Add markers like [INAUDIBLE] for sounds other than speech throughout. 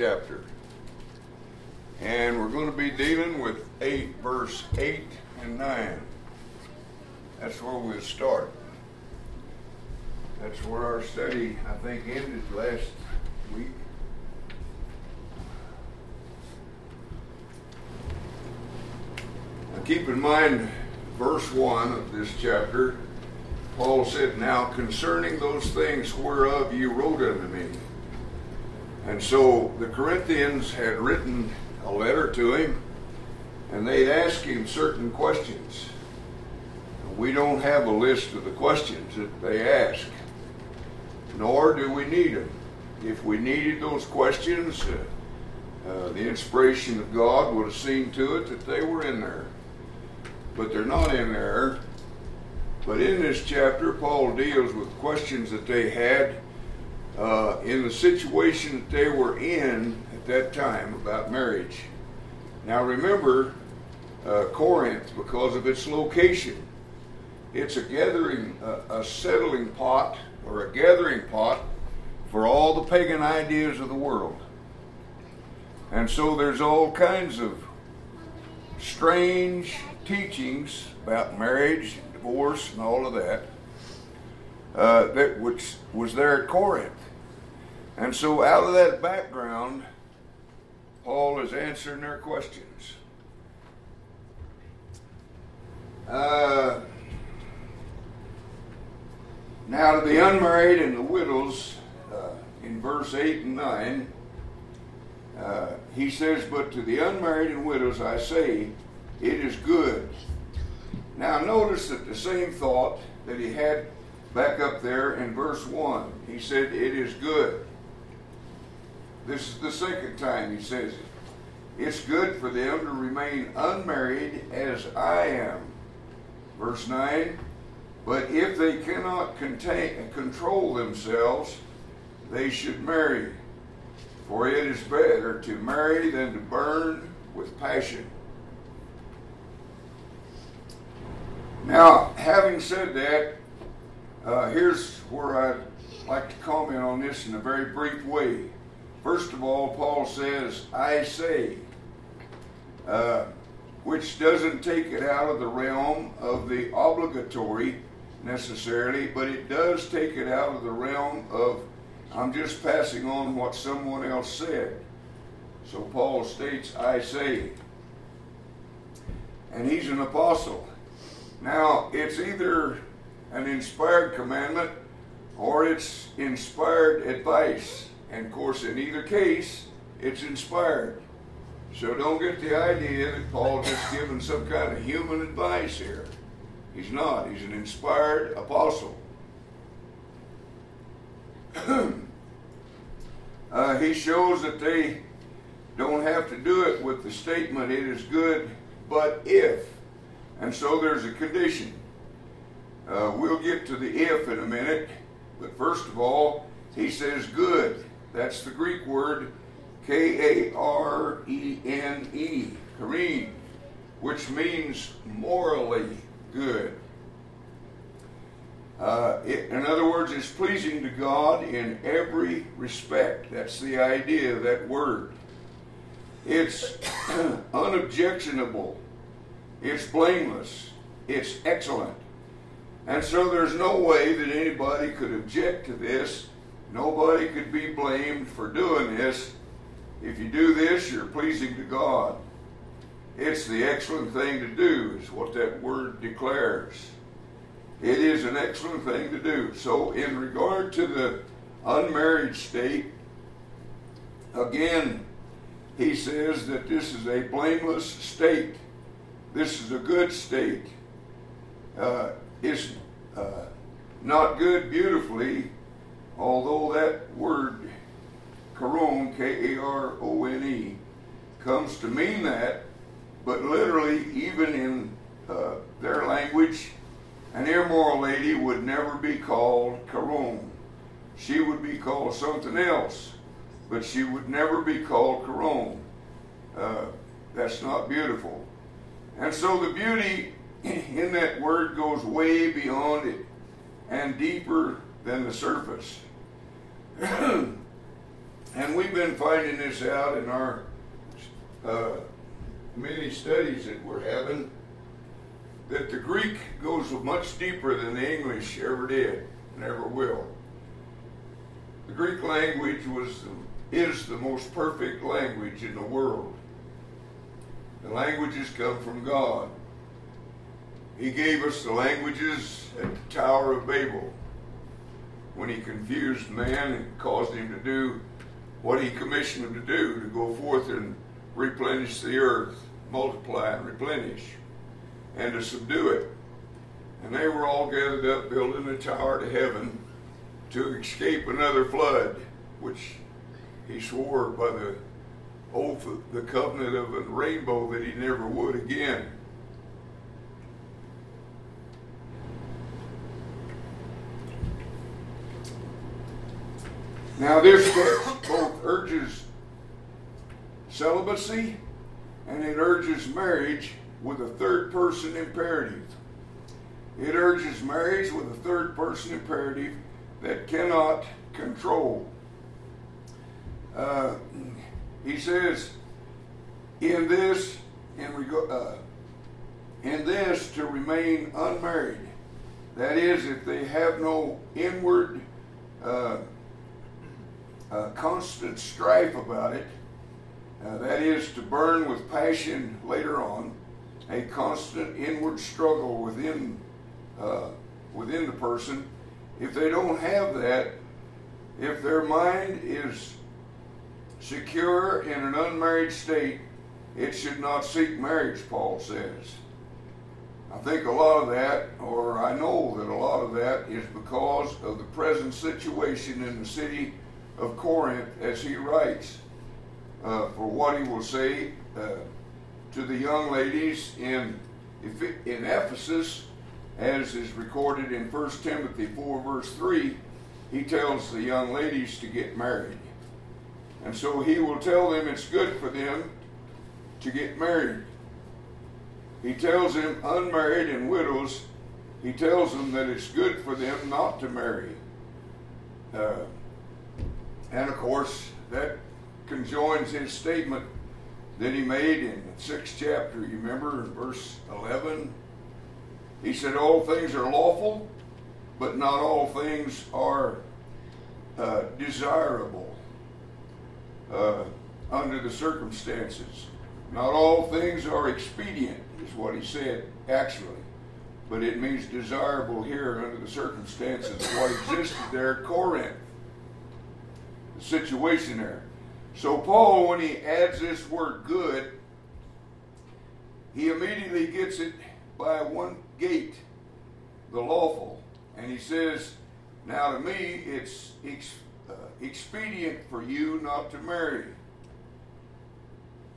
chapter. And we're going to be dealing with 8, verse 8 and 9. That's where we'll start. That's where our study, I think, ended last week. Now keep in mind, verse 1 of this chapter, Paul said, Now concerning those things whereof you wrote unto me. And so the Corinthians had written a letter to him, and they'd ask him certain questions. We don't have a list of the questions that they ask, nor do we need them. If we needed those questions, uh, uh, the inspiration of God would have seen to it that they were in there. But they're not in there. But in this chapter, Paul deals with questions that they had uh, in the situation that they were in at that time about marriage. Now remember, uh, Corinth, because of its location, it's a gathering, a settling pot, or a gathering pot for all the pagan ideas of the world. And so there's all kinds of strange teachings about marriage, divorce, and all of that, uh, that which was there at Corinth. And so out of that background, Paul is answering their questions. Uh, now, to the unmarried and the widows, uh, in verse 8 and 9, uh, he says, But to the unmarried and widows I say, it is good. Now, notice that the same thought that he had back up there in verse 1, he said, It is good. This is the second time he says it. It's good for them to remain unmarried as I am. Verse 9, but if they cannot contain, control themselves, they should marry. For it is better to marry than to burn with passion. Now, having said that, uh, here's where I'd like to comment on this in a very brief way. First of all, Paul says, I say, uh, which doesn't take it out of the realm of the obligatory necessarily, but it does take it out of the realm of I'm just passing on what someone else said. So Paul states, I say. And he's an apostle. Now, it's either an inspired commandment or it's inspired advice. And of course, in either case, it's inspired. So don't get the idea that Paul's just giving some kind of human advice here. He's not. He's an inspired apostle. [CLEARS THROAT] uh, he shows that they don't have to do it with the statement, it is good, but if. And so there's a condition. Uh, we'll get to the if in a minute, but first of all, he says good. That's the Greek word K A R E N E, Kareen, which means morally good. Uh, it, in other words, it's pleasing to God in every respect. That's the idea of that word. It's [CLEARS THROAT] unobjectionable. It's blameless. It's excellent. And so there's no way that anybody could object to this. Nobody could be blamed for doing this. If you do this, you're pleasing to God. It's the excellent thing to do, is what that word declares. It is an excellent thing to do. So, in regard to the unmarried state, again, he says that this is a blameless state. This is a good state. Uh, it's uh, not good beautifully, although that word, Karone, K A R O N E, comes to mean that, but literally, even in uh, their language, an immoral lady would never be called Karone. She would be called something else, but she would never be called Karone. Uh, that's not beautiful. And so the beauty [CLEARS THROAT] in that word goes way beyond it. and deeper than the surface. [CLEARS THROAT] and we've been finding this out in our uh, many studies that we're having that the Greek goes much deeper than the English ever did and ever will. The Greek language was is the most perfect language in the world. The languages come from God. He gave us the languages at the Tower of Babel when he confused man and caused him to do what he commissioned him to do to go forth and replenish the earth, multiply and replenish, and to subdue it. And they were all gathered up building a tower to heaven to escape another flood, which he swore by the oath, the covenant of a rainbow that he never would again. Now, this book both urges celibacy and it urges marriage with a third person imperative. It urges marriage with a third person imperative that cannot control. Uh, he says, in this, in, reg- uh, in this, to remain unmarried. That is, if they have no inward uh, uh, constant strife about it, uh, that is, to burn with passion later on, a constant inward struggle within uh, within the person. If they don't have that, if their mind is secure in an unmarried state, it should not seek marriage, Paul says. I think a lot of that, or I know that a lot of that, is because of the present situation in the city of Corinth as he writes, uh, for what he will say uh, to the young ladies in, in Ephesus, as is recorded in 1 Timothy 4, verse 3, he tells the young ladies to get married. And so he will tell them it's good for them to get married. He tells them, unmarried and widows, he tells them that it's good for them not to marry. Uh, and of course, that conjoins his statement that he made in the sixth chapter. You remember in verse 11? He said, All things are lawful, but not all things are uh, desirable uh, under the circumstances. Not all things are expedient, is what he said, actually. But it means desirable here under the circumstances. What existed there at Corinth situation there. So, Paul, when he adds this word good, he immediately gets it by one gate, the lawful. And he says, Now to me, it's ex- uh, expedient for you not to marry,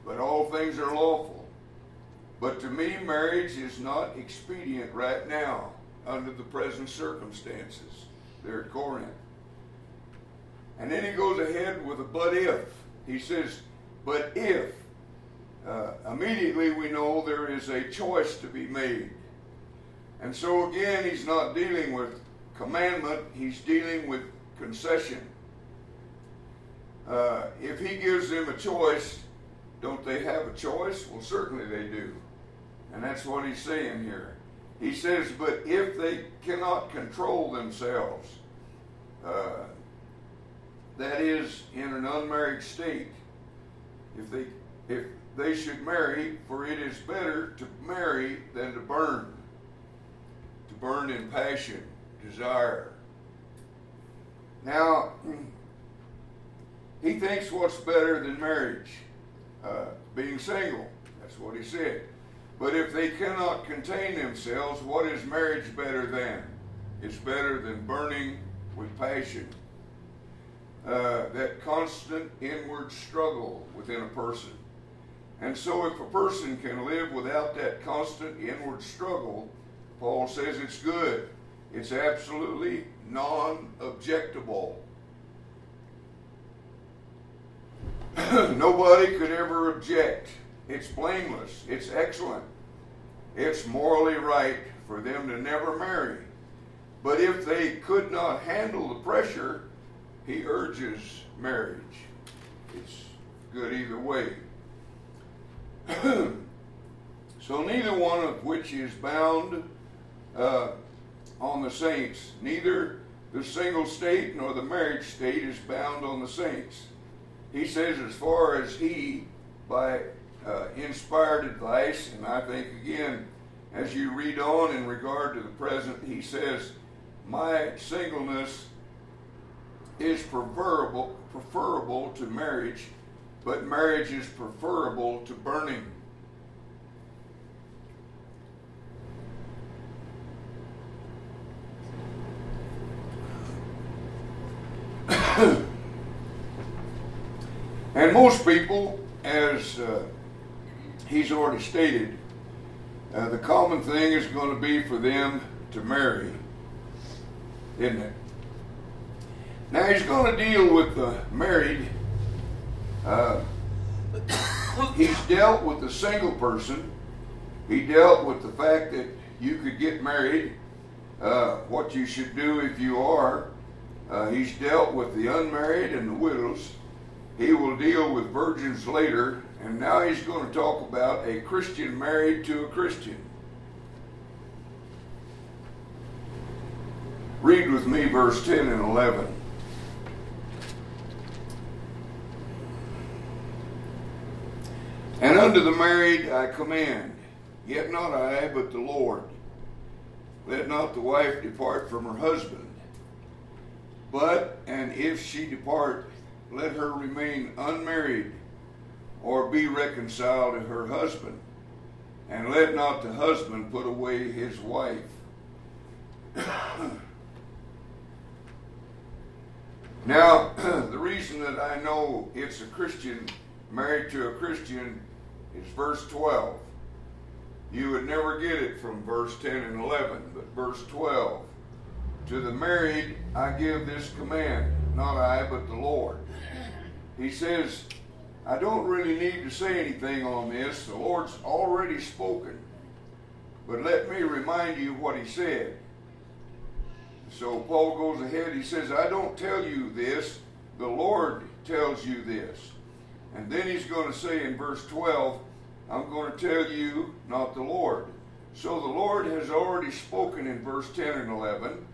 but all things are lawful. But to me, marriage is not expedient right now under the present circumstances there at Corinth. And then he goes ahead with a but if. He says, but if. Uh, immediately we know there is a choice to be made. And so again, he's not dealing with commandment, he's dealing with concession. Uh, if he gives them a choice, don't they have a choice? Well, certainly they do. And that's what he's saying here. He says, but if they cannot control themselves, uh, that is in an unmarried state if they if they should marry for it is better to marry than to burn to burn in passion desire. Now he thinks what's better than marriage uh, being single. That's what he said. But if they cannot contain themselves what is marriage better than? It's better than burning with passion uh, that constant inward struggle within a person. And so, if a person can live without that constant inward struggle, Paul says it's good. It's absolutely non objectable. [CLEARS THROAT] Nobody could ever object. It's blameless. It's excellent. It's morally right for them to never marry. But if they could not handle the pressure, he urges marriage. It's good either way. [CLEARS THROAT] so neither one of which is bound uh, on the saints. Neither the single state nor the marriage state is bound on the saints. He says, as far as he, by uh, inspired advice, and I think again, as you read on in regard to the present, he says, My singleness is preferable, preferable to marriage, but marriage is preferable to burning. and most people, as uh, he's already stated, uh, the common thing is going to be for them to marry, isn't it? Now he's going to deal with the married. Uh, he's dealt with the single person. He dealt with the fact that you could get married, uh, what you should do if you are. Uh, he's dealt with the unmarried and the widows. He will deal with virgins later, and now he's going to talk about a Christian married to a Christian. Read with me verse 10 and 11. And unto the married I command, yet not I, but the Lord. Let not the wife depart from her husband. But, and if she depart, let her remain unmarried or be reconciled to her husband. And let not the husband put away his wife. now, [CLEARS THROAT] the reason that I know it's a Christian married to a Christian is verse 12. You would never get it from verse 10 and 11, but verse 12. To the married I give this command, not I, but the Lord. He says, I don't really need to say anything on this. The Lord's already spoken. But let me remind you what he said. So Paul goes ahead. He says, I don't tell you this. The Lord tells you this. And then he's going to say in verse 12, I'm going to tell you, not the Lord. So the Lord has already spoken in verse 10 and 11.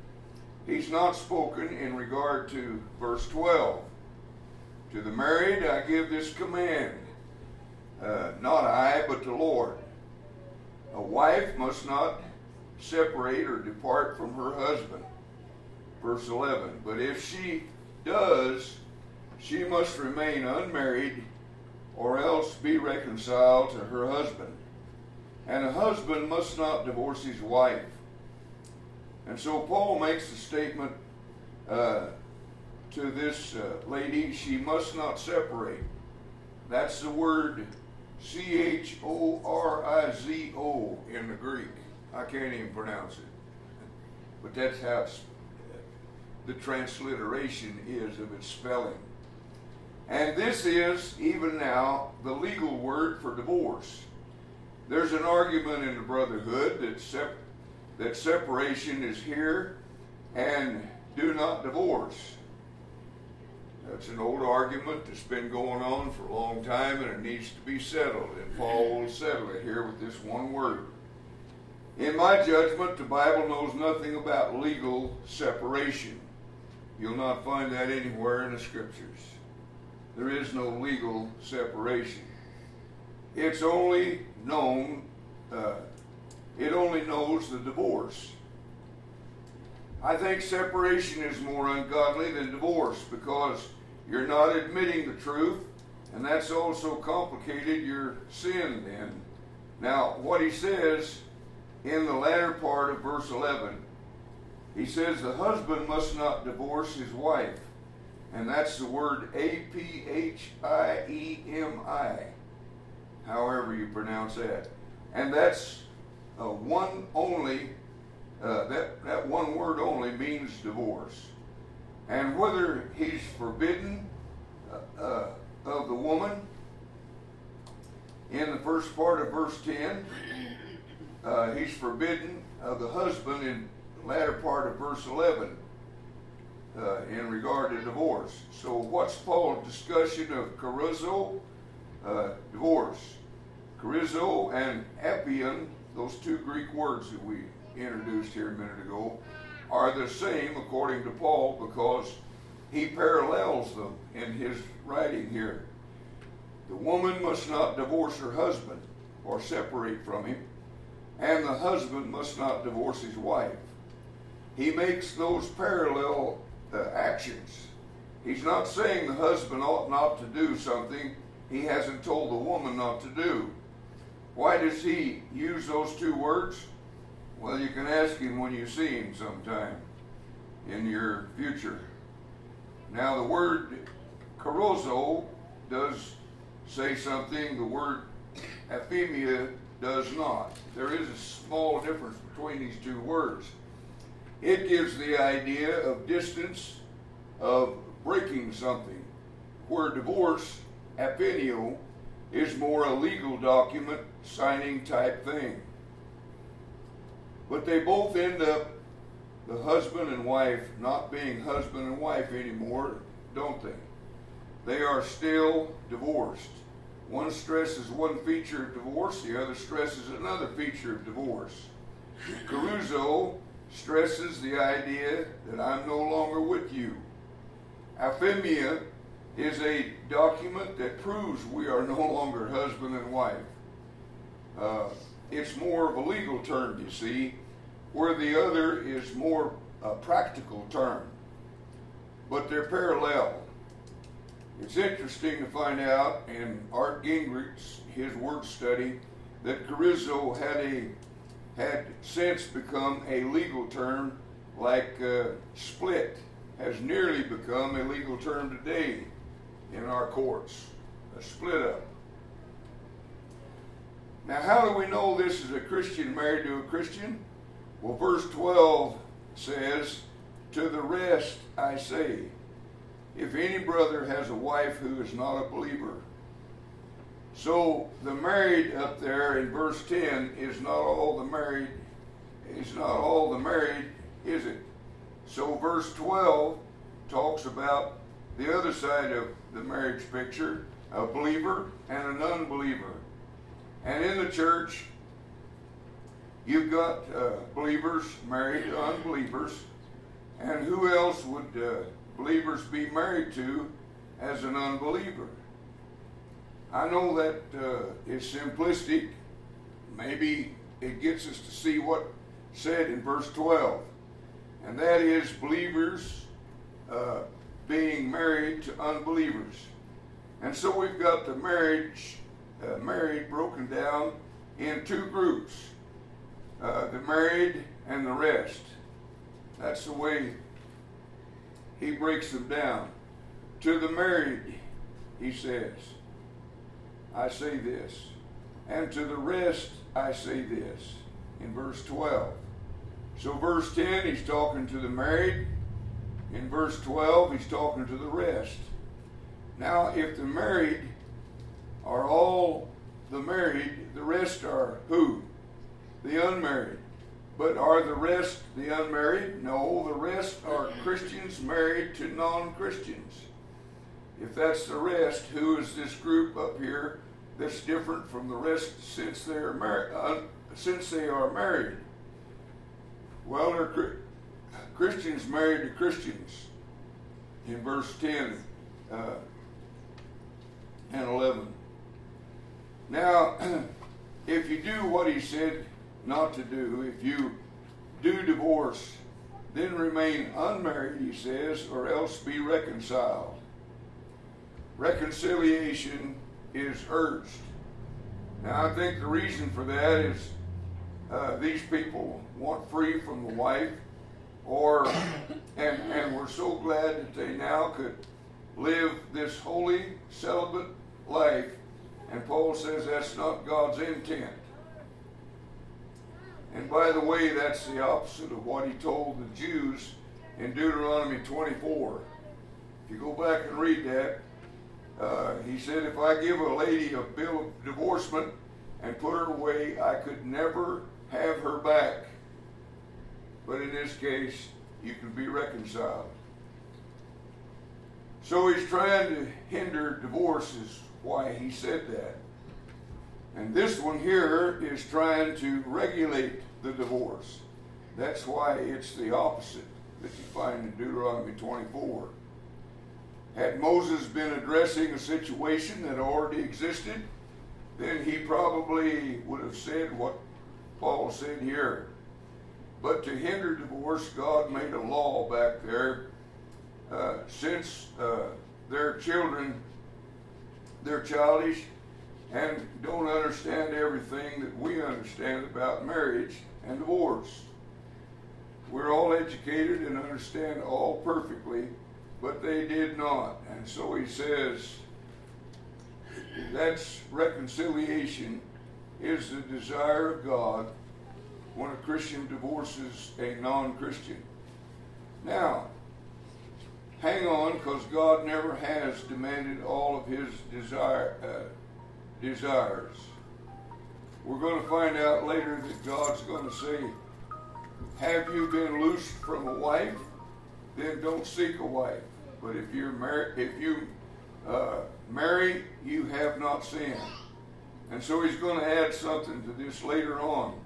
He's not spoken in regard to verse 12. To the married, I give this command uh, not I, but the Lord. A wife must not separate or depart from her husband. Verse 11. But if she does, she must remain unmarried or else be reconciled to her husband. And a husband must not divorce his wife. And so Paul makes the statement uh, to this uh, lady she must not separate. That's the word C H O R I Z O in the Greek. I can't even pronounce it. But that's how the transliteration is of its spelling. And this is, even now, the legal word for divorce. There's an argument in the Brotherhood that, sep- that separation is here and do not divorce. That's an old argument that's been going on for a long time and it needs to be settled. And Paul will settle it here with this one word. In my judgment, the Bible knows nothing about legal separation. You'll not find that anywhere in the scriptures. There is no legal separation. It's only known, uh, it only knows the divorce. I think separation is more ungodly than divorce because you're not admitting the truth, and that's also complicated your sin then. Now, what he says in the latter part of verse 11, he says the husband must not divorce his wife. And that's the word A P H I E M I, however you pronounce that. And that's uh, one only, uh, that, that one word only means divorce. And whether he's forbidden uh, uh, of the woman in the first part of verse 10, uh, he's forbidden of the husband in the latter part of verse 11 uh, in regard to divorce. So, what's Paul's discussion of charuzo, uh, divorce? Charuzo and epion, those two Greek words that we introduced here a minute ago, are the same according to Paul because he parallels them in his writing here. The woman must not divorce her husband or separate from him, and the husband must not divorce his wife. He makes those parallel uh, actions. He's not saying the husband ought not to do something he hasn't told the woman not to do. Why does he use those two words? Well, you can ask him when you see him sometime in your future. Now, the word charuzo does say something, the word aphemia does not. There is a small difference between these two words. It gives the idea of distance, of breaking something, where divorce, aphenio, is more a legal document, signing type thing. But they both end up, the husband and wife, not being husband and wife anymore, don't they? They are still divorced. One stresses one feature of divorce, the other stresses another feature of divorce. Charuzo stresses the idea that I'm no longer with you. Aphemia is a document that proves we are no longer husband and wife. Uh, it's more of a legal term, you see, where the other is more a practical term. But they're parallel. It's interesting to find out in Arndt Gingrich's his word study that charuzo had a had since become a legal term, like uh, split has nearly become a legal term today in our courts. A split up. Now, how do we know this is a Christian married to a Christian? Well, verse 12 says, To the rest I say, if any brother has a wife who is not a believer. So the married up there in verse 10 is not all the married, is not all the married, is it? So verse 12 talks about the other side of the marriage picture, a believer and an unbeliever. And in the church, you've got uh, believers married to unbelievers. And who else would uh, believers be married to as an unbeliever? I know that uh, is simplistic. Maybe it gets us to see what said in verse 12, and that is believers uh, being married to unbelievers. And so we've got the marriage, uh, married broken down in two groups uh, the married and the rest. That's the way he breaks them down. To the married, he says, I say this, and to the rest I say this, in verse 12. So, verse 10, he's talking to the married. In verse 12, he's talking to the rest. Now, if the married are all the married, the rest are who? The unmarried. But are the rest the unmarried? No, the rest are Christians married to non Christians. If that's the rest, who is this group up here that's different from the rest since they are married? Uh, since they are married, well, they're Christians married to Christians. In verse ten uh, and eleven. Now, [CLEARS THROAT] if you do what he said not to do, if you do divorce, then remain unmarried, he says, or else be reconciled. Reconciliation is urged. Now, I think the reason for that is uh, these people want free from the wife, or and and we're so glad that they now could live this holy celibate life. And Paul says that's not God's intent. And by the way, that's the opposite of what he told the Jews in Deuteronomy 24. If you go back and read that, uh, he said, If I give a lady a bill of divorcement and put her away, I could never have her back. but in this case, you can be reconciled. So he's trying to hinder divorces. why he said that. And this one here is trying to regulate the divorce. That's why it's the opposite that you find in Deuteronomy 24. Had Moses been addressing a situation that already existed, then he probably would have said what Paul said here. But to hinder divorce, God made a law back there. Uh, since uh, their children, they're childish and don't understand everything that we understand about marriage and divorce. We're all educated and understand all perfectly, but they did not. And so he says that's reconciliation is the desire of God when a Christian divorces a non Christian. Now, hang on because God never has demanded all of his desire, uh, desires. We're going to find out later that God's going to say, Have you been loosed from a wife? Then don't seek a wife. But if you're married, if you uh, marry, you have not sinned. And so he's going to add something to this later on.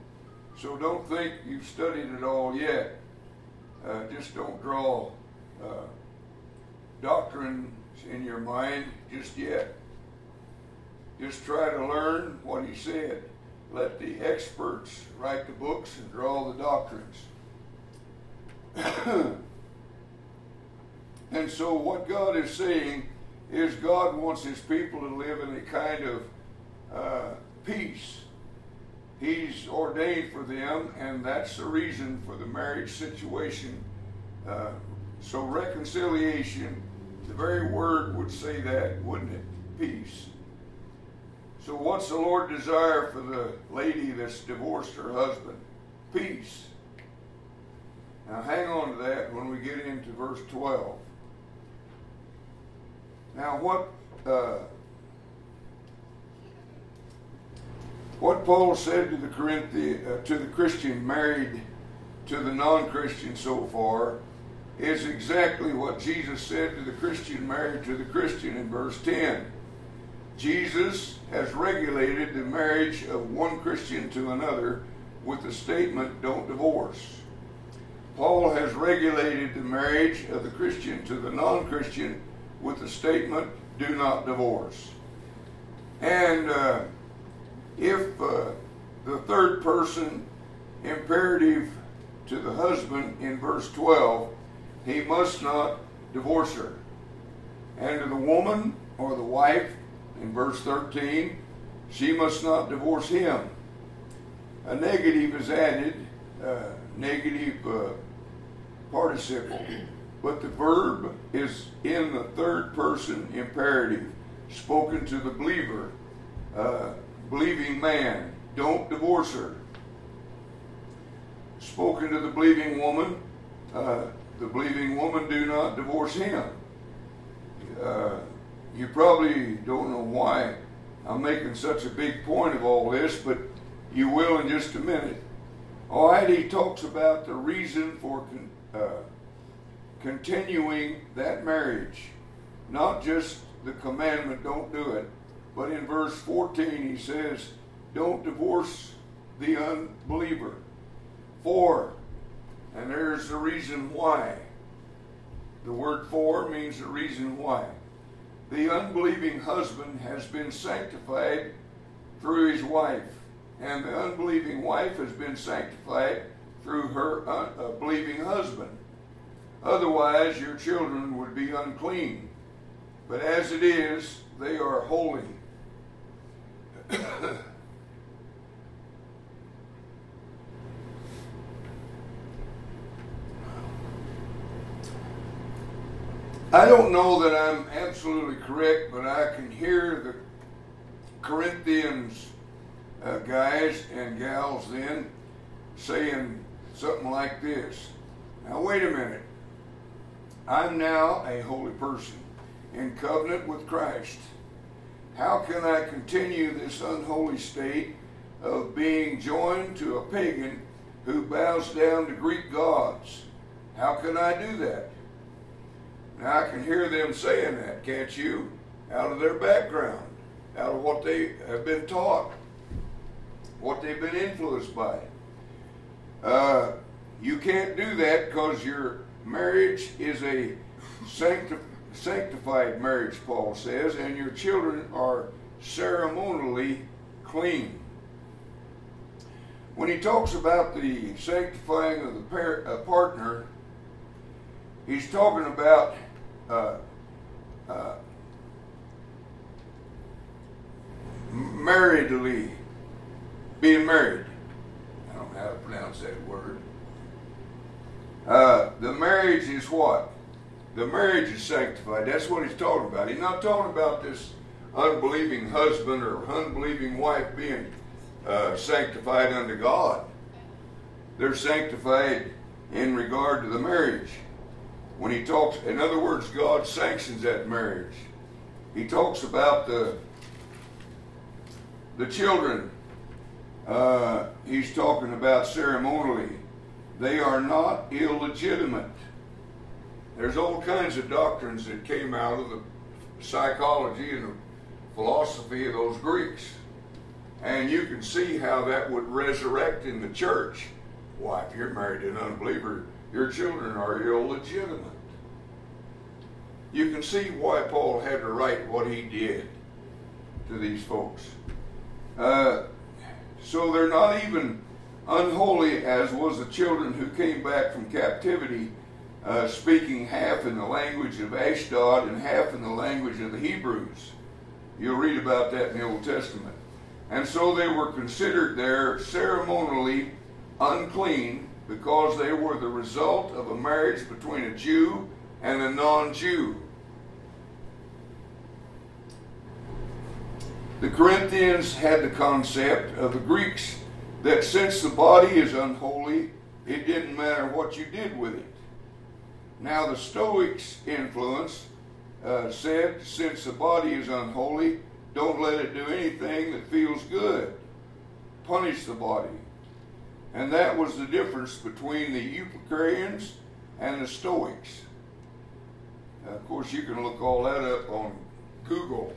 So don't think you've studied it all yet. Uh, just don't draw uh, doctrines in your mind just yet. Just try to learn what he said. Let the experts write the books and draw the doctrines. [CLEARS THROAT] and so, what God is saying is God wants his people to live in a kind of uh, peace. He's ordained for them, and that's the reason for the marriage situation. Uh, so, reconciliation, the very word would say that, wouldn't it? Peace. So, what's the Lord desire for the lady that's divorced her husband? Peace. Now, hang on to that when we get into verse 12. Now, what uh, what Paul said to the Corinthian, uh, to the Christian married to the non-Christian so far is exactly what Jesus said to the Christian married to the Christian in verse 10. Jesus has regulated the marriage of one Christian to another with the statement, don't divorce. Paul has regulated the marriage of the Christian to the non Christian with the statement, do not divorce. And uh, if uh, the third person imperative to the husband in verse 12, he must not divorce her. And to the woman or the wife in verse 13, she must not divorce him. A negative is added, uh, negative uh, participle. But the verb is in the third person imperative, spoken to the believer, uh, believing man. Don't divorce her. Spoken to the believing woman, uh, the believing woman, do not divorce him. Uh, you probably don't know why I'm making such a big point of all this, but you will in just a minute. All right, he talks about the reason for uh, continuing that marriage. Not just the commandment, don't do it, but in verse 14 he says, don't divorce the unbeliever. For, and there's the reason why. The word for means the reason why. The unbelieving husband has been sanctified through his wife, and the unbelieving wife has been sanctified through her uh, uh believing husband. Otherwise, your children would be unclean. But as it is, they are holy. [COUGHS] I don't know that I'm absolutely correct, but I can hear the Corinthians uh, guys and gals then saying something like this. Now, wait a minute. I'm now a holy person in covenant with Christ. How can I continue this unholy state of being joined to a pagan who bows down to Greek gods. How can I do that? Now I can hear them saying that, can't you? Out of their background, out of what they have been taught, what they've been influenced by. Uh, you can't do that because your marriage is a sancti- sanctified marriage, Paul says, and your children are ceremonially clean. When he talks about the sanctifying of the par- uh, partner, he's talking about uh, uh, marriedly being married. I don't know how to pronounce that word. Marriage is what? The marriage is sanctified. That's what he's talking about. He's not talking about this unbelieving husband or unbelieving wife being uh, sanctified unto God. They're sanctified in regard to the marriage. When he talks, in other words, God sanctions that marriage. He talks about the the children. Uh, he's talking about ceremonially. They are not illegitimate. There's all kinds of doctrines that came out of the psychology and the philosophy of those Greeks. And you can see how that would resurrect in the church. Why, if you're married to an unbeliever, your children are illegitimate. You can see why Paul had to write what he did to these folks. Uh, so they're not even unholy as was the children who came back from captivity, uh, speaking half in the language of Ashdod and half in the language of the Hebrews. You'll read about that in the Old Testament. And so they were considered there ceremonially unclean because they were the result of a marriage between a Jew and a non Jew. The Corinthians had the concept of the Greeks that since the body is unholy, it didn't matter what you did with it. Now, the Stoics' influence uh, said since the body is unholy, don't let it do anything that feels good. Punish the body. And that was the difference between the Epicureans and the Stoics. Now, of course, you can look all that up on Google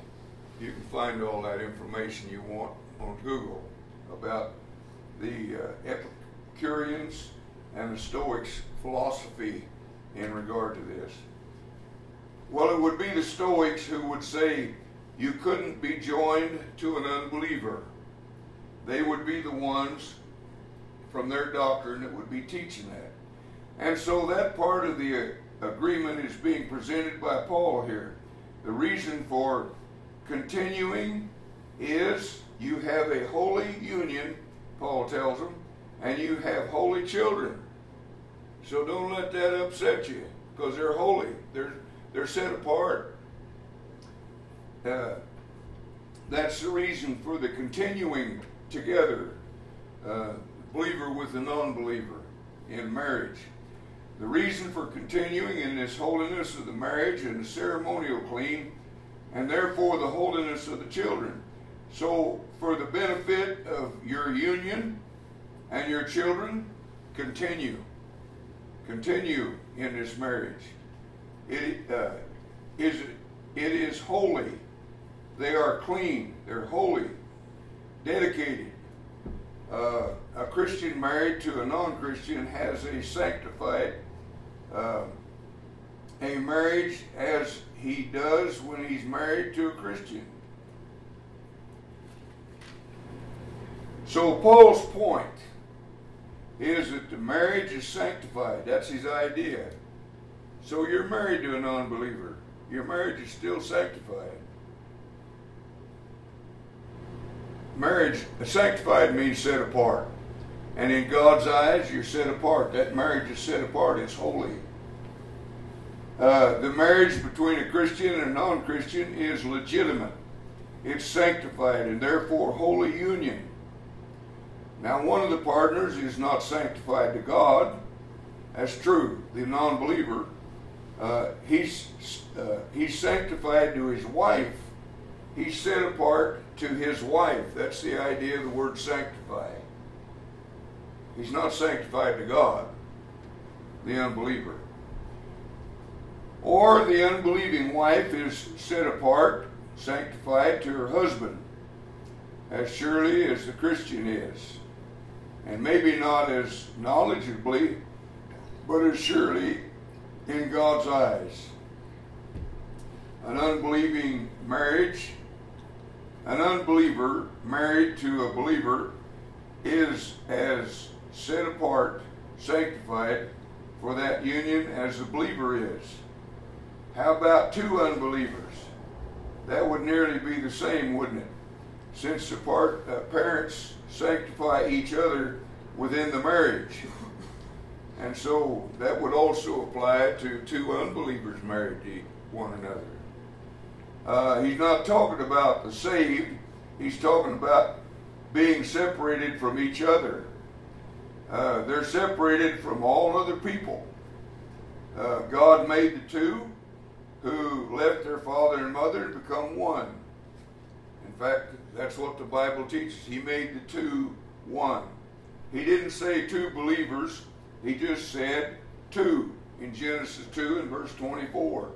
you can find all that information you want on Google about the uh, Epicureans and the Stoics' philosophy in regard to this. Well, it would be the Stoics who would say you couldn't be joined to an unbeliever. They would be the ones from their doctrine that would be teaching that. And so that part of the agreement is being presented by Paul here. The reason for continuing is you have a holy union, Paul tells them, and you have holy children. So don't let that upset you because they're holy. They're they're set apart. Uh, that's the reason for the continuing together, uh, believer with a non-believer in marriage. The reason for continuing in this holiness of the marriage and the ceremonial clean and therefore the holiness of the children. So, for the benefit of your union and your children, continue. Continue in this marriage. It uh, is it is holy. They are clean. They're holy, dedicated. Uh, a Christian married to a non-Christian has a sanctified uh, a marriage as he does when he's married to a Christian. So Paul's point is that the marriage is sanctified. That's his idea. So you're married to a non-believer. Your marriage is still sanctified. Marriage, sanctified means set apart. And in God's eyes, you're set apart. That marriage is set apart. It's holy. Uh, the marriage between a Christian and a non Christian is legitimate, it's sanctified, and therefore holy union. Now, one of the partners is not sanctified to God. That's true. The non believer, uh, he's, uh, he's sanctified to his wife. He's set apart to his wife. That's the idea of the word sanctify. He's not sanctified to God, the unbeliever. Or the unbelieving wife is set apart, sanctified to her husband, as surely as the Christian is. And maybe not as knowledgeably, but as surely in God's eyes. An unbelieving marriage, an unbeliever married to a believer is as set apart, sanctified for that union as the believer is. How about two unbelievers? That would nearly be the same, wouldn't it? Since the part, uh, parents sanctify each other within the marriage. And so that would also apply to two unbelievers married to one another. Uh, he's not talking about the saved, he's talking about being separated from each other. Uh, they're separated from all other people. Uh, God made the two, who left their father and mother to become one. In fact, that's what the Bible teaches. He made the two one. He didn't say two believers, he just said two in Genesis 2 and verse 24.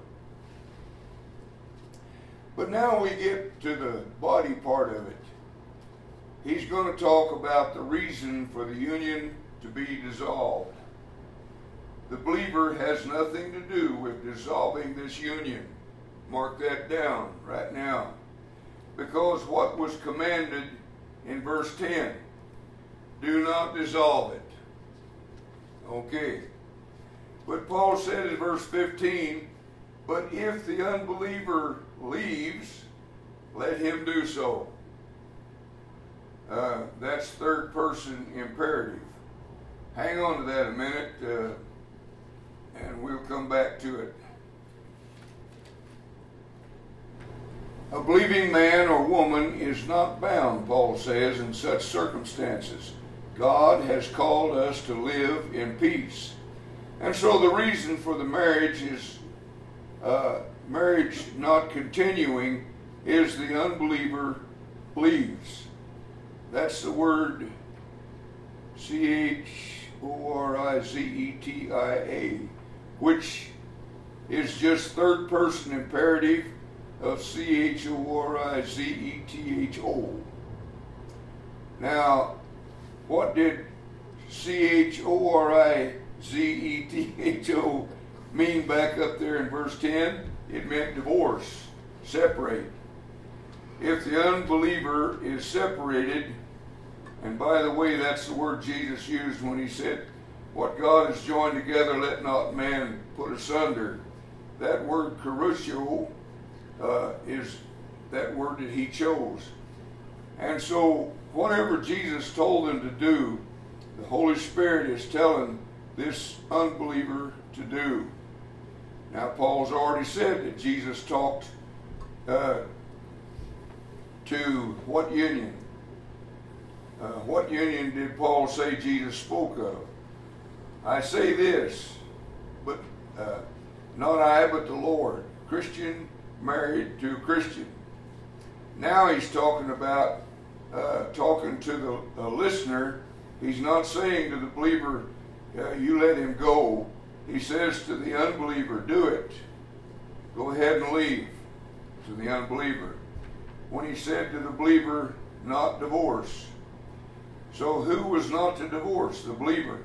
But now we get to the body part of it. He's going to talk about the reason for the union to be dissolved. The believer has nothing to do with dissolving this union. Mark that down right now. Because what was commanded in verse 10 do not dissolve it. Okay. But Paul said in verse 15, but if the unbeliever leaves, let him do so. Uh, that's third person imperative. Hang on to that a minute. Uh, and we'll come back to it. A believing man or woman is not bound, Paul says, in such circumstances. God has called us to live in peace. And so the reason for the marriage is uh, marriage not continuing is the unbeliever leaves. That's the word C H O R I Z E T I A which is just third person imperative of C H O R I Z E T H O. Now, what did C H O R I Z E T H O mean back up there in verse 10? It meant divorce, separate. If the unbeliever is separated, and by the way, that's the word Jesus used when he said, what God has joined together, let not man put asunder. That word carusio uh, is that word that he chose. And so, whatever Jesus told them to do, the Holy Spirit is telling this unbeliever to do. Now, Paul's already said that Jesus talked uh, to what union? Uh, what union did Paul say Jesus spoke of? I say this, but uh, not I, but the Lord. Christian married to a Christian. Now he's talking about uh, talking to the, listener. He's not saying to the believer, uh, "You let him go." He says to the unbeliever, "Do it. Go ahead and leave." To the unbeliever, when he said to the believer, "Not divorce." So who was not to divorce? The believer.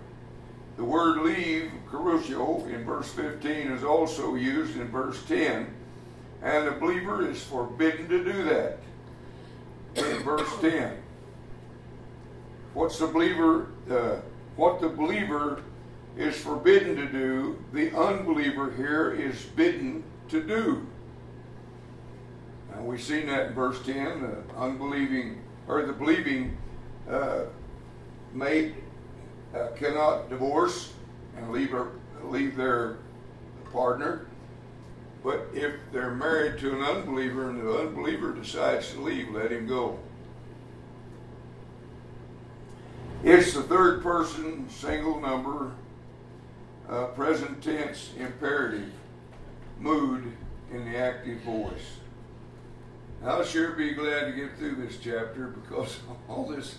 The word leave, carusio, in verse 15 is also used in verse 10, and the believer is forbidden to do that. In verse 10. What's the believer, uh, what the believer is forbidden to do, the unbeliever here is bidden to do. Now we've seen that in verse 10, the unbelieving, or the believing uh, mate uh, cannot divorce and leave, her, leave their partner. But if they're married to an unbeliever and the unbeliever decides to leave, let him go. It's the third person single number uh, present tense imperative mood in the active voice. I'll sure be glad to get through this chapter because all this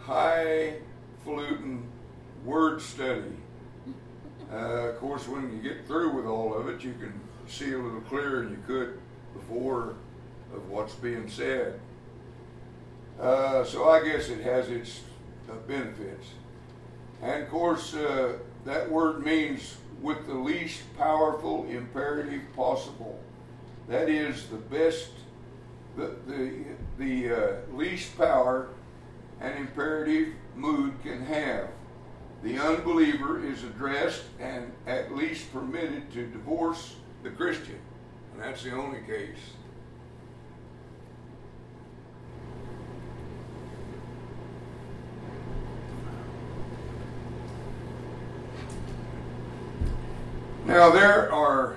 highfalutin word study. Uh, of course, when you get through with all of it, you can see a little clearer than you could before of what's being said. Uh, so I guess it has its uh, benefits. And of course, uh, that word means with the least powerful imperative possible. That is the best, the, the, the uh, least power an imperative mood can have. The unbeliever is addressed and at least permitted to divorce the Christian. And that's the only case. Now, there are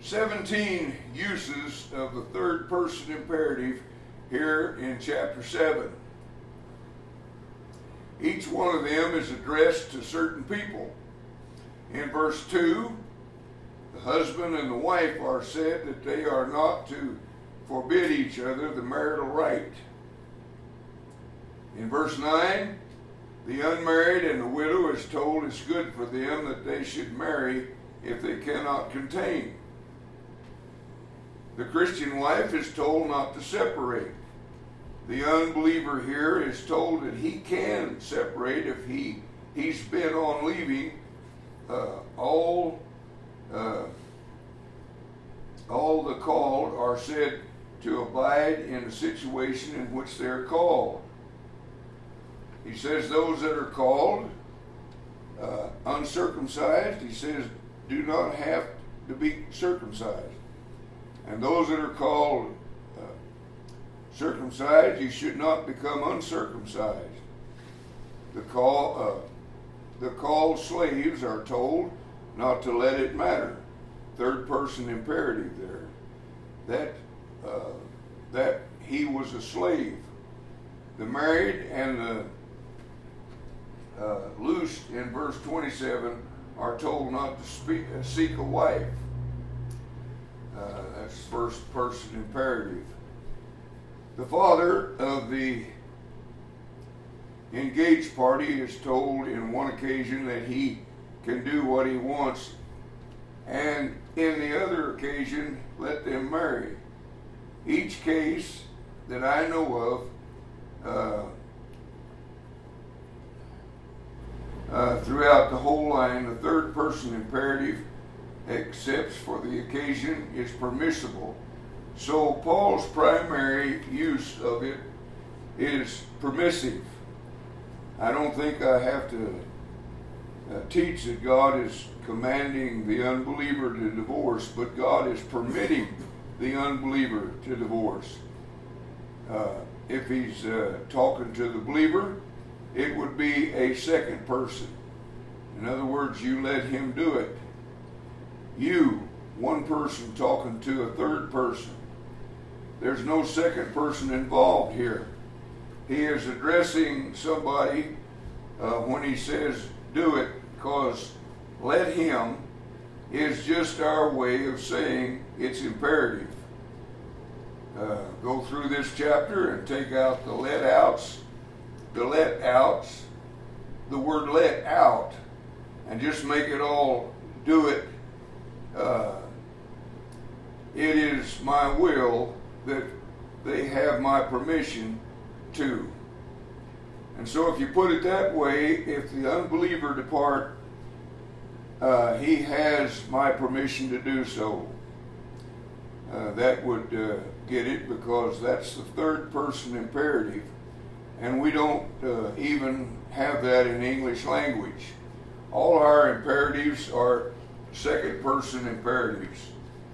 17 uses of the third person imperative here in chapter 7. Each one of them is addressed to certain people. In verse 2, the husband and the wife are said that they are not to forbid each other the marital right. In verse 9, the unmarried and the widow is told it's good for them that they should marry if they cannot contain. The Christian wife is told not to separate. The unbeliever here is told that he can separate if he he's bent on leaving uh, all uh, all the called are said to abide in the situation in which they're called. He says those that are called uh, uncircumcised, he says, do not have to be circumcised. And those that are called uh, circumcised, you should not become uncircumcised. The call, uh, the called slaves are told not to let it matter. Third person imperative there. That uh, that he was a slave. The married and the uh, loosed in verse 27 are told not to speak, uh, seek a wife. Uh, that's first person imperative. The father of the engaged party is told in one occasion that he can do what he wants, and in the other occasion, let them marry. Each case that I know of, uh, uh, throughout the whole line, the third person imperative, except for the occasion, is permissible. So Paul's primary use of it is permissive. I don't think I have to uh, teach that God is commanding the unbeliever to divorce, but God is permitting the unbeliever to divorce. Uh, if he's uh, talking to the believer, it would be a second person. In other words, you let him do it. You, one person talking to a third person. There's no second person involved here. He is addressing somebody uh, when he says, do it, because let him is just our way of saying it's imperative. Uh, go through this chapter and take out the let outs, the let outs, the word let out, and just make it all do it. Uh, it is my will that they have my permission to. And so, if you put it that way, if the unbeliever depart, uh, he has my permission to do so. Uh, that would uh, get it because that's the third person imperative, and we don't uh, even have that in English language. All our imperatives are second person imperatives,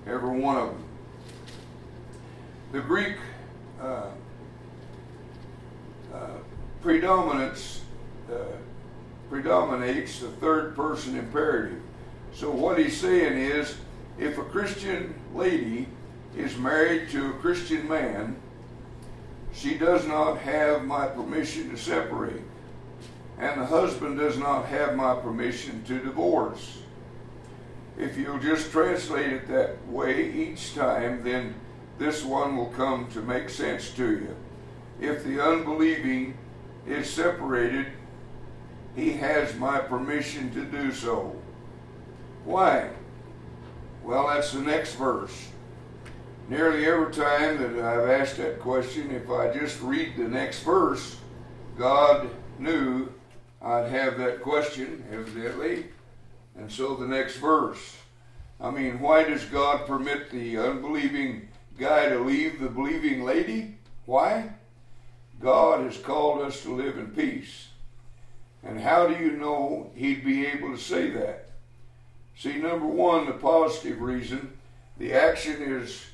every one of them. The Greek uh, predominates uh, predominates the third person imperative. So what he's saying is, if a Christian lady is married to a Christian man, she does not have my permission to separate, and the husband does not have my permission to divorce. If you'll just translate it that way each time, then this one will come to make sense to you. If the unbelieving is separated, he has my permission to do so. Why? Well, that's the next verse. Nearly every time that I've asked that question, if I just read the next verse, God knew I'd have that question, evidently. And so the next verse. I mean, why does God permit the unbelieving guy to leave the believing lady? Why? God has called us to live in peace. And how do you know he'd be able to say that? See, number one, the positive reason, the action is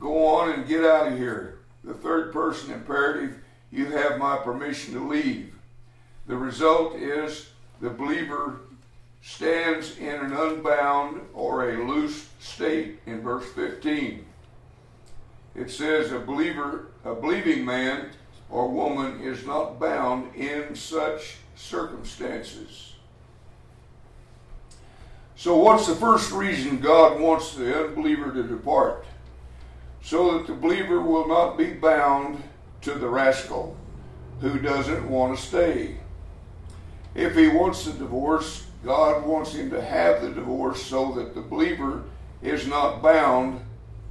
go on and get out of here. The third person imperative, you have my permission to leave. The result is the believer stands in an unbound or a loose state in verse 15. It says a believer, a believing man or woman is not bound in such circumstances. So, what's the first reason God wants the unbeliever to depart? So that the believer will not be bound to the rascal who doesn't want to stay. If he wants a divorce, God wants him to have the divorce so that the believer is not bound,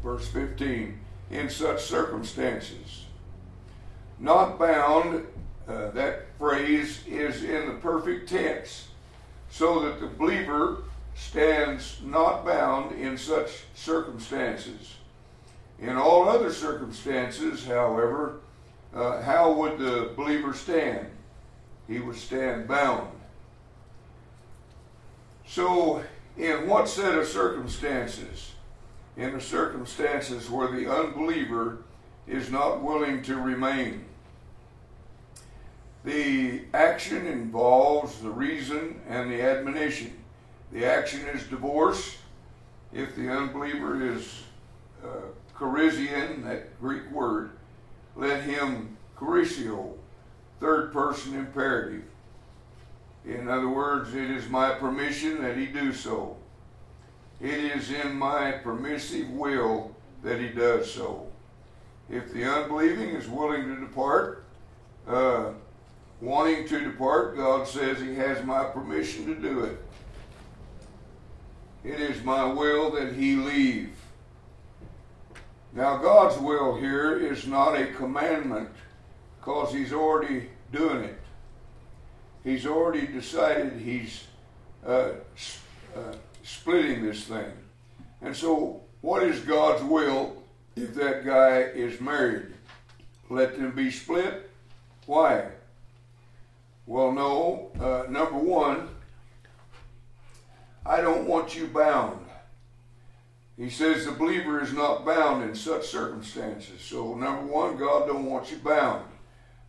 verse 15, in such circumstances. Not bound, uh, that phrase is in the perfect tense, so that the believer stands not bound in such circumstances. In all other circumstances, however, uh, how would the believer stand? He would stand bound. So, in what set of circumstances? In the circumstances where the unbeliever is not willing to remain. The action involves the reason and the admonition. The action is divorce. If the unbeliever is uh, that Greek word, let him charisio, third person imperative. In other words, it is my permission that he do so. It is in my permissive will that he does so. If the unbelieving is willing to depart, uh, wanting to depart, God says He has my permission to do it. It is my will that He leave. Now, God's will here is not a commandment because He's already doing it. He's already decided He's uh, uh, splitting this thing. And so, what is God's will if that guy is married? Let them be split? Why? Well, no. Uh, number one, I don't want you bound. He says the believer is not bound in such circumstances. So, number one, God don't want you bound.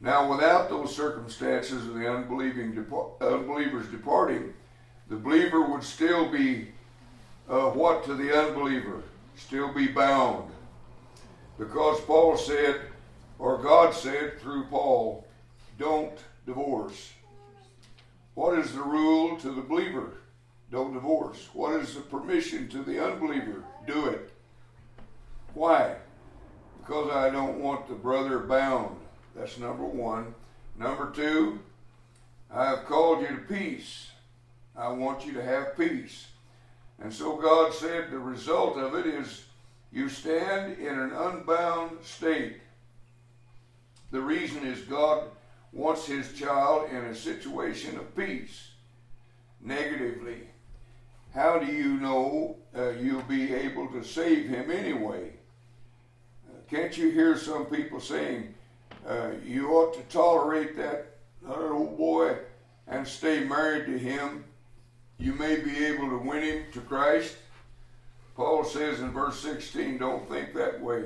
Now, without those circumstances of the unbelieving depart- unbelievers departing, the believer would still be uh, what to the unbeliever? Still be bound. Because Paul said, or God said through Paul, don't divorce. What is the rule to the believer? Don't divorce. What is the permission to the unbeliever? Do it. Why? Because I don't want the brother bound. That's number one. Number two, I have called you to peace. I want you to have peace. And so God said the result of it is you stand in an unbound state. The reason is God wants his child in a situation of peace. Negatively, how do you know uh, you'll be able to save him anyway? Uh, can't you hear some people saying, uh, you ought to tolerate that little boy and stay married to him? You may be able to win him to Christ. Paul says in verse 16, don't think that way.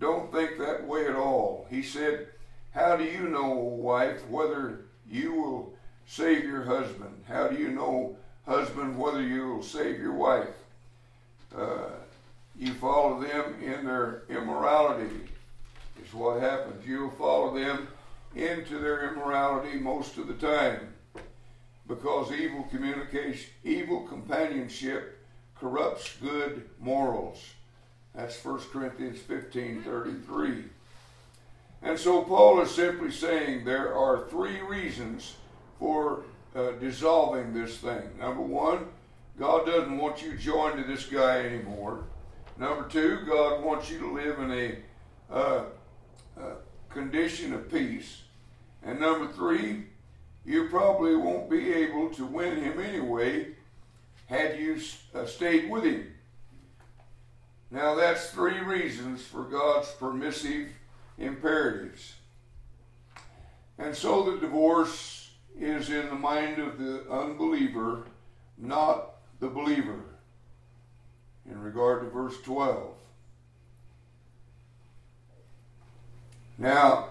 Don't think that way at all. He said, how do you know, wife, whether you will save your husband? How do you know, husband, whether you will save your wife? Uh, you follow them in their immorality, is what happens. You'll follow them into their immorality most of the time because evil communication, evil companionship corrupts good morals. That's 1 Corinthians 15 33. And so Paul is simply saying there are three reasons for uh, dissolving this thing. Number one, God doesn't want you joined to this guy anymore. Number two, God wants you to live in a uh, uh, condition of peace. And number three, you probably won't be able to win him anyway had you uh, stayed with him. Now, that's three reasons for God's permissive imperatives. And so the divorce is in the mind of the unbeliever, not the believer, in regard to verse 12. Now,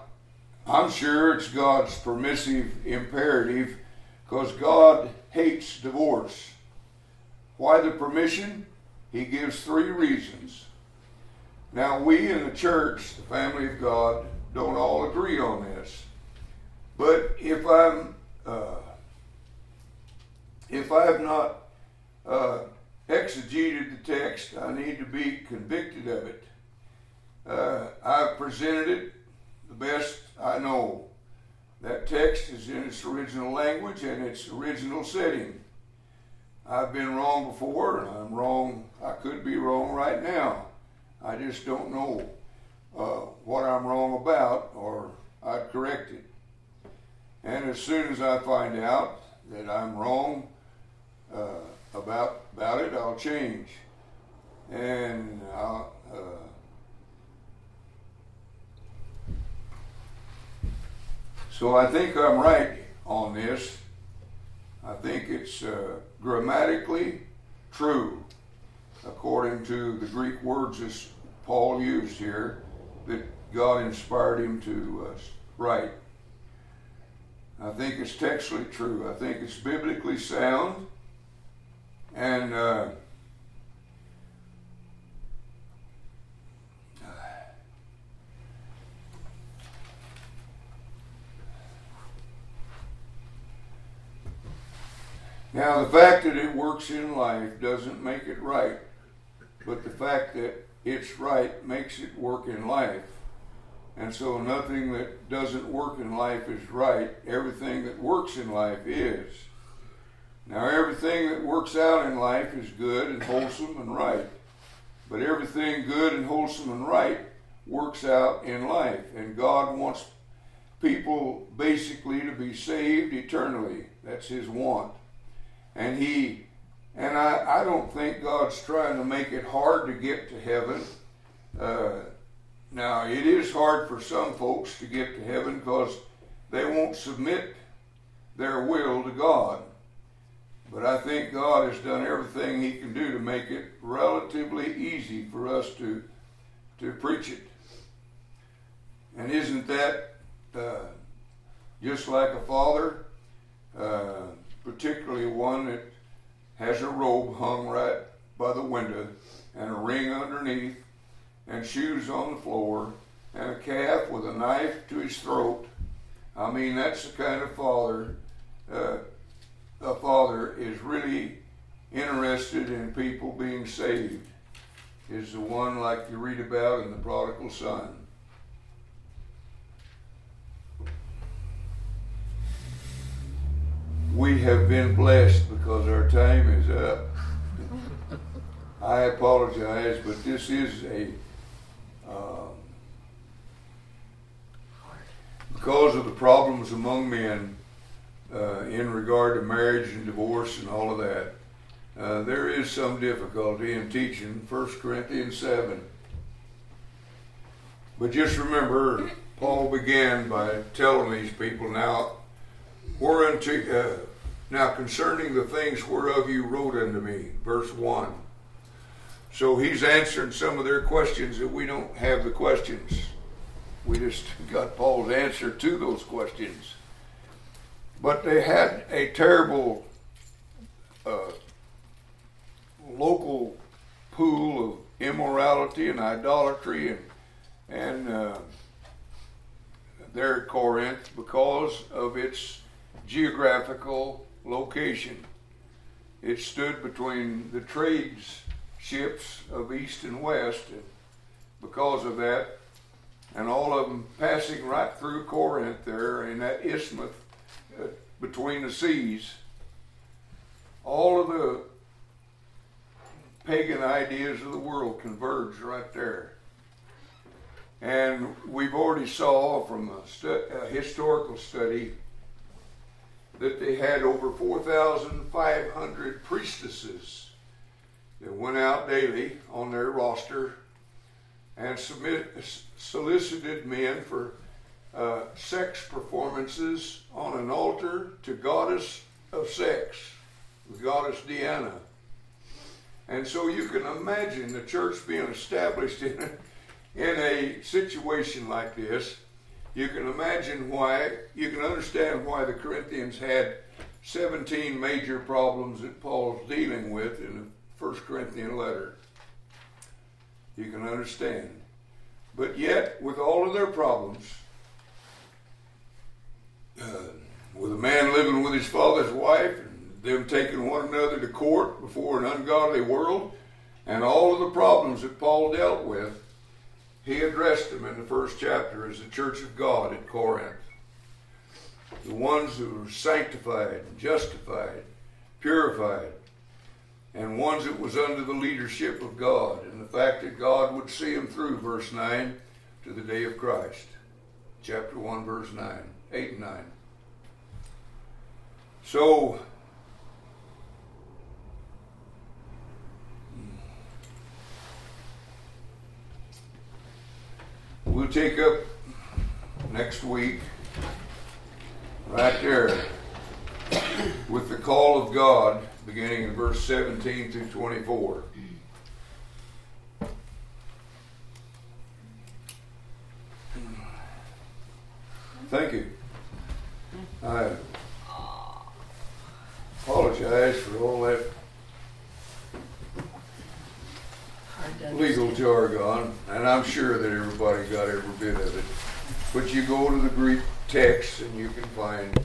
I'm sure it's God's permissive imperative because God hates divorce. Why the permission? He gives three reasons. Now, we in the church, the family of God, don't all agree on this. But if I'm, uh, if I have not uh, exegeted the text, I need to be convicted of it. Uh, I've presented it the best I know. That text is in its original language and its original setting. I've been wrong before, and I'm wrong. I could be wrong right now. I just don't know uh, what I'm wrong about, or I'd correct it. And as soon as I find out that I'm wrong uh, about about it, I'll change, and I'll. Uh, so I think I'm right on this. I think it's uh, grammatically true, according to the Greek words Paul used here, that God inspired him to uh, write. I think it's textually true. I think it's biblically sound. And uh, now, the fact that it works in life doesn't make it right, but the fact that it's right makes it work in life. And so nothing that doesn't work in life is right. Everything that works in life is. Now, everything that works out in life is good and wholesome and right. But everything good and wholesome and right works out in life. And God wants people basically to be saved eternally. That's His want. And He, and I, I don't think God's trying to make it hard to get to heaven. Uh, now, it is hard for some folks to get to heaven because they won't submit their will to God. But I think God has done everything He can do to make it relatively easy for us to, to preach it. And isn't that uh, just like a father, uh, particularly one that has a robe hung right by the window and a ring underneath and shoes on the floor and a calf with a knife to his throat. I mean, that's the kind of father uh, a father is really interested in people being saved. Is the one like you read about in the prodigal son. We have been blessed because our time is up. I apologize, but this is a um, because of the problems among men uh, in regard to marriage and divorce and all of that. Uh, there is some difficulty in teaching 1 Corinthians 7. But just remember, Paul began by telling these people, now, whereunto, uh, now concerning the things whereof you wrote unto me, verse 1. So he's answering some of their questions that we don't have the questions. We just [LAUGHS] got Paul's answer to those questions. But they had a terrible uh, local pool of immorality and idolatry and and uh, Corinth because of its geographical location. It stood between the trades ships of east and west, and because of that, and all of them passing right through Corinth there in that isthmus uh, between the seas, all of the pagan ideas of the world converged right there. And we've already saw from a, stu- a historical study that they had over 4,500 priestesses that went out daily on their roster and submit, solicited men for uh, sex performances on an altar to goddess of sex, goddess Diana. And so you can imagine the church being established [LAUGHS] in a, in a situation like this. You can imagine why, you can understand why the Corinthians had 17 major problems that Paul's dealing with in the First Corinthian letter. You can understand. But yet, with all of their problems, uh, with a man living with his father's wife, and them taking one another to court before an ungodly world, and all of the problems that Paul dealt with, he addressed them in the first chapter as the church of God at Corinth. The ones who were sanctified, justified, purified, and ones that was under the leadership of God, and the fact that God would see them through, verse 9, to the day of Christ. Chapter 1, verse 9, 8 and 9. So, we'll take up next week, right there, with the call of God beginning in verse 17 through 24. Thank you. I apologize for all that Hard to legal jargon, and I'm sure that everybody got every bit of it. But you go to the Greek text and you can find